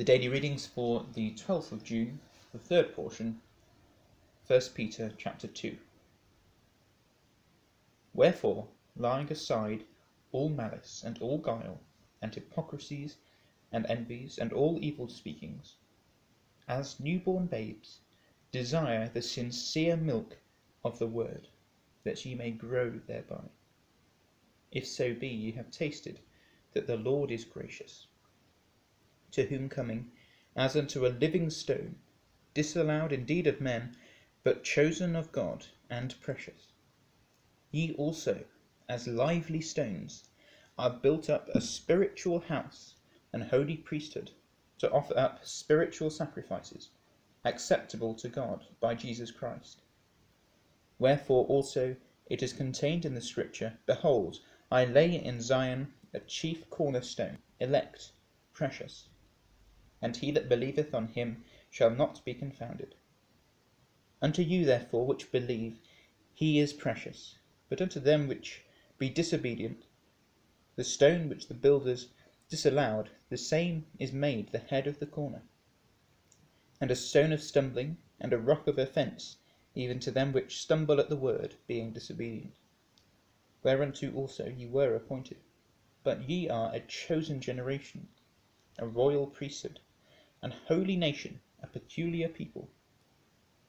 The daily readings for the 12th of June, the third portion, 1 Peter chapter 2. Wherefore, laying aside all malice and all guile, and hypocrisies and envies and all evil speakings, as newborn babes, desire the sincere milk of the word, that ye may grow thereby. If so be ye have tasted that the Lord is gracious to whom coming as unto a living stone, disallowed indeed of men, but chosen of God and precious. Ye also, as lively stones, are built up a spiritual house, an holy priesthood, to offer up spiritual sacrifices, acceptable to God by Jesus Christ. Wherefore also it is contained in the Scripture, Behold, I lay in Zion a chief cornerstone, elect, precious and he that believeth on him shall not be confounded. Unto you therefore which believe he is precious, but unto them which be disobedient, the stone which the builders disallowed, the same is made the head of the corner, and a stone of stumbling, and a rock of offence, even to them which stumble at the word, being disobedient. Whereunto also ye were appointed. But ye are a chosen generation, a royal priesthood an holy nation, a peculiar people,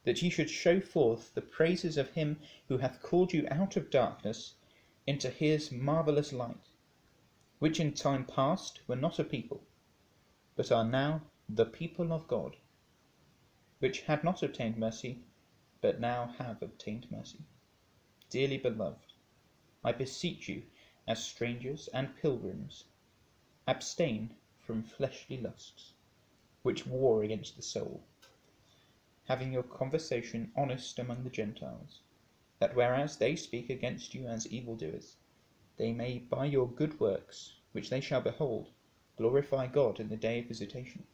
that ye should show forth the praises of him who hath called you out of darkness into his marvellous light, which in time past were not a people, but are now the people of God, which had not obtained mercy, but now have obtained mercy. Dearly beloved, I beseech you, as strangers and pilgrims, abstain from fleshly lusts which war against the soul, having your conversation honest among the Gentiles, that whereas they speak against you as evildoers, they may by your good works, which they shall behold, glorify God in the day of visitation.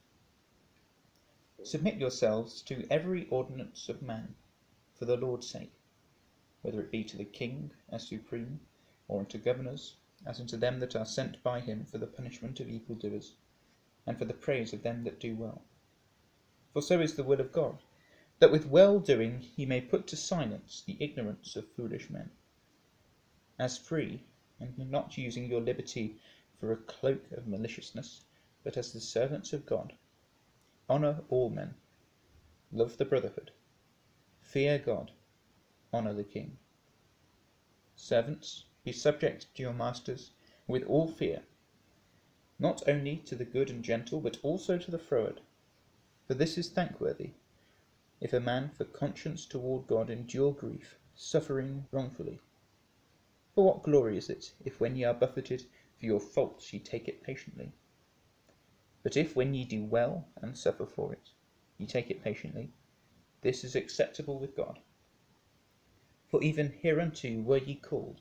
Submit yourselves to every ordinance of man, for the Lord's sake, whether it be to the king as supreme, or unto governors, as unto them that are sent by him for the punishment of evildoers and for the praise of them that do well. For so is the will of God, that with well doing he may put to silence the ignorance of foolish men. As free, and not using your liberty for a cloak of maliciousness, but as the servants of God, honour all men, love the brotherhood, fear God, honour the king. Servants, be subject to your masters with all fear not only to the good and gentle, but also to the froward. For this is thankworthy, if a man for conscience toward God endure grief, suffering wrongfully. For what glory is it, if when ye are buffeted for your faults ye take it patiently? But if when ye do well, and suffer for it, ye take it patiently, this is acceptable with God. For even hereunto were ye called,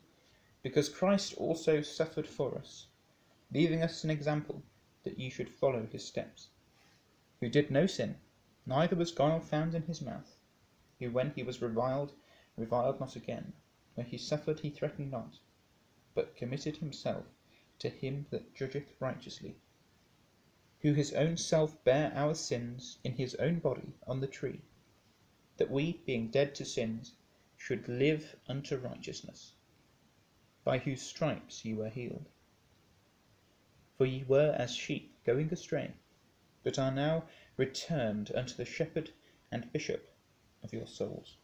because Christ also suffered for us leaving us an example that ye should follow his steps, who did no sin, neither was guile found in his mouth, who when he was reviled, reviled not again, when he suffered he threatened not, but committed himself to him that judgeth righteously, who his own self bare our sins in his own body on the tree, that we, being dead to sins, should live unto righteousness, by whose stripes ye were healed. For ye were as sheep going astray, but are now returned unto the shepherd and bishop of your souls.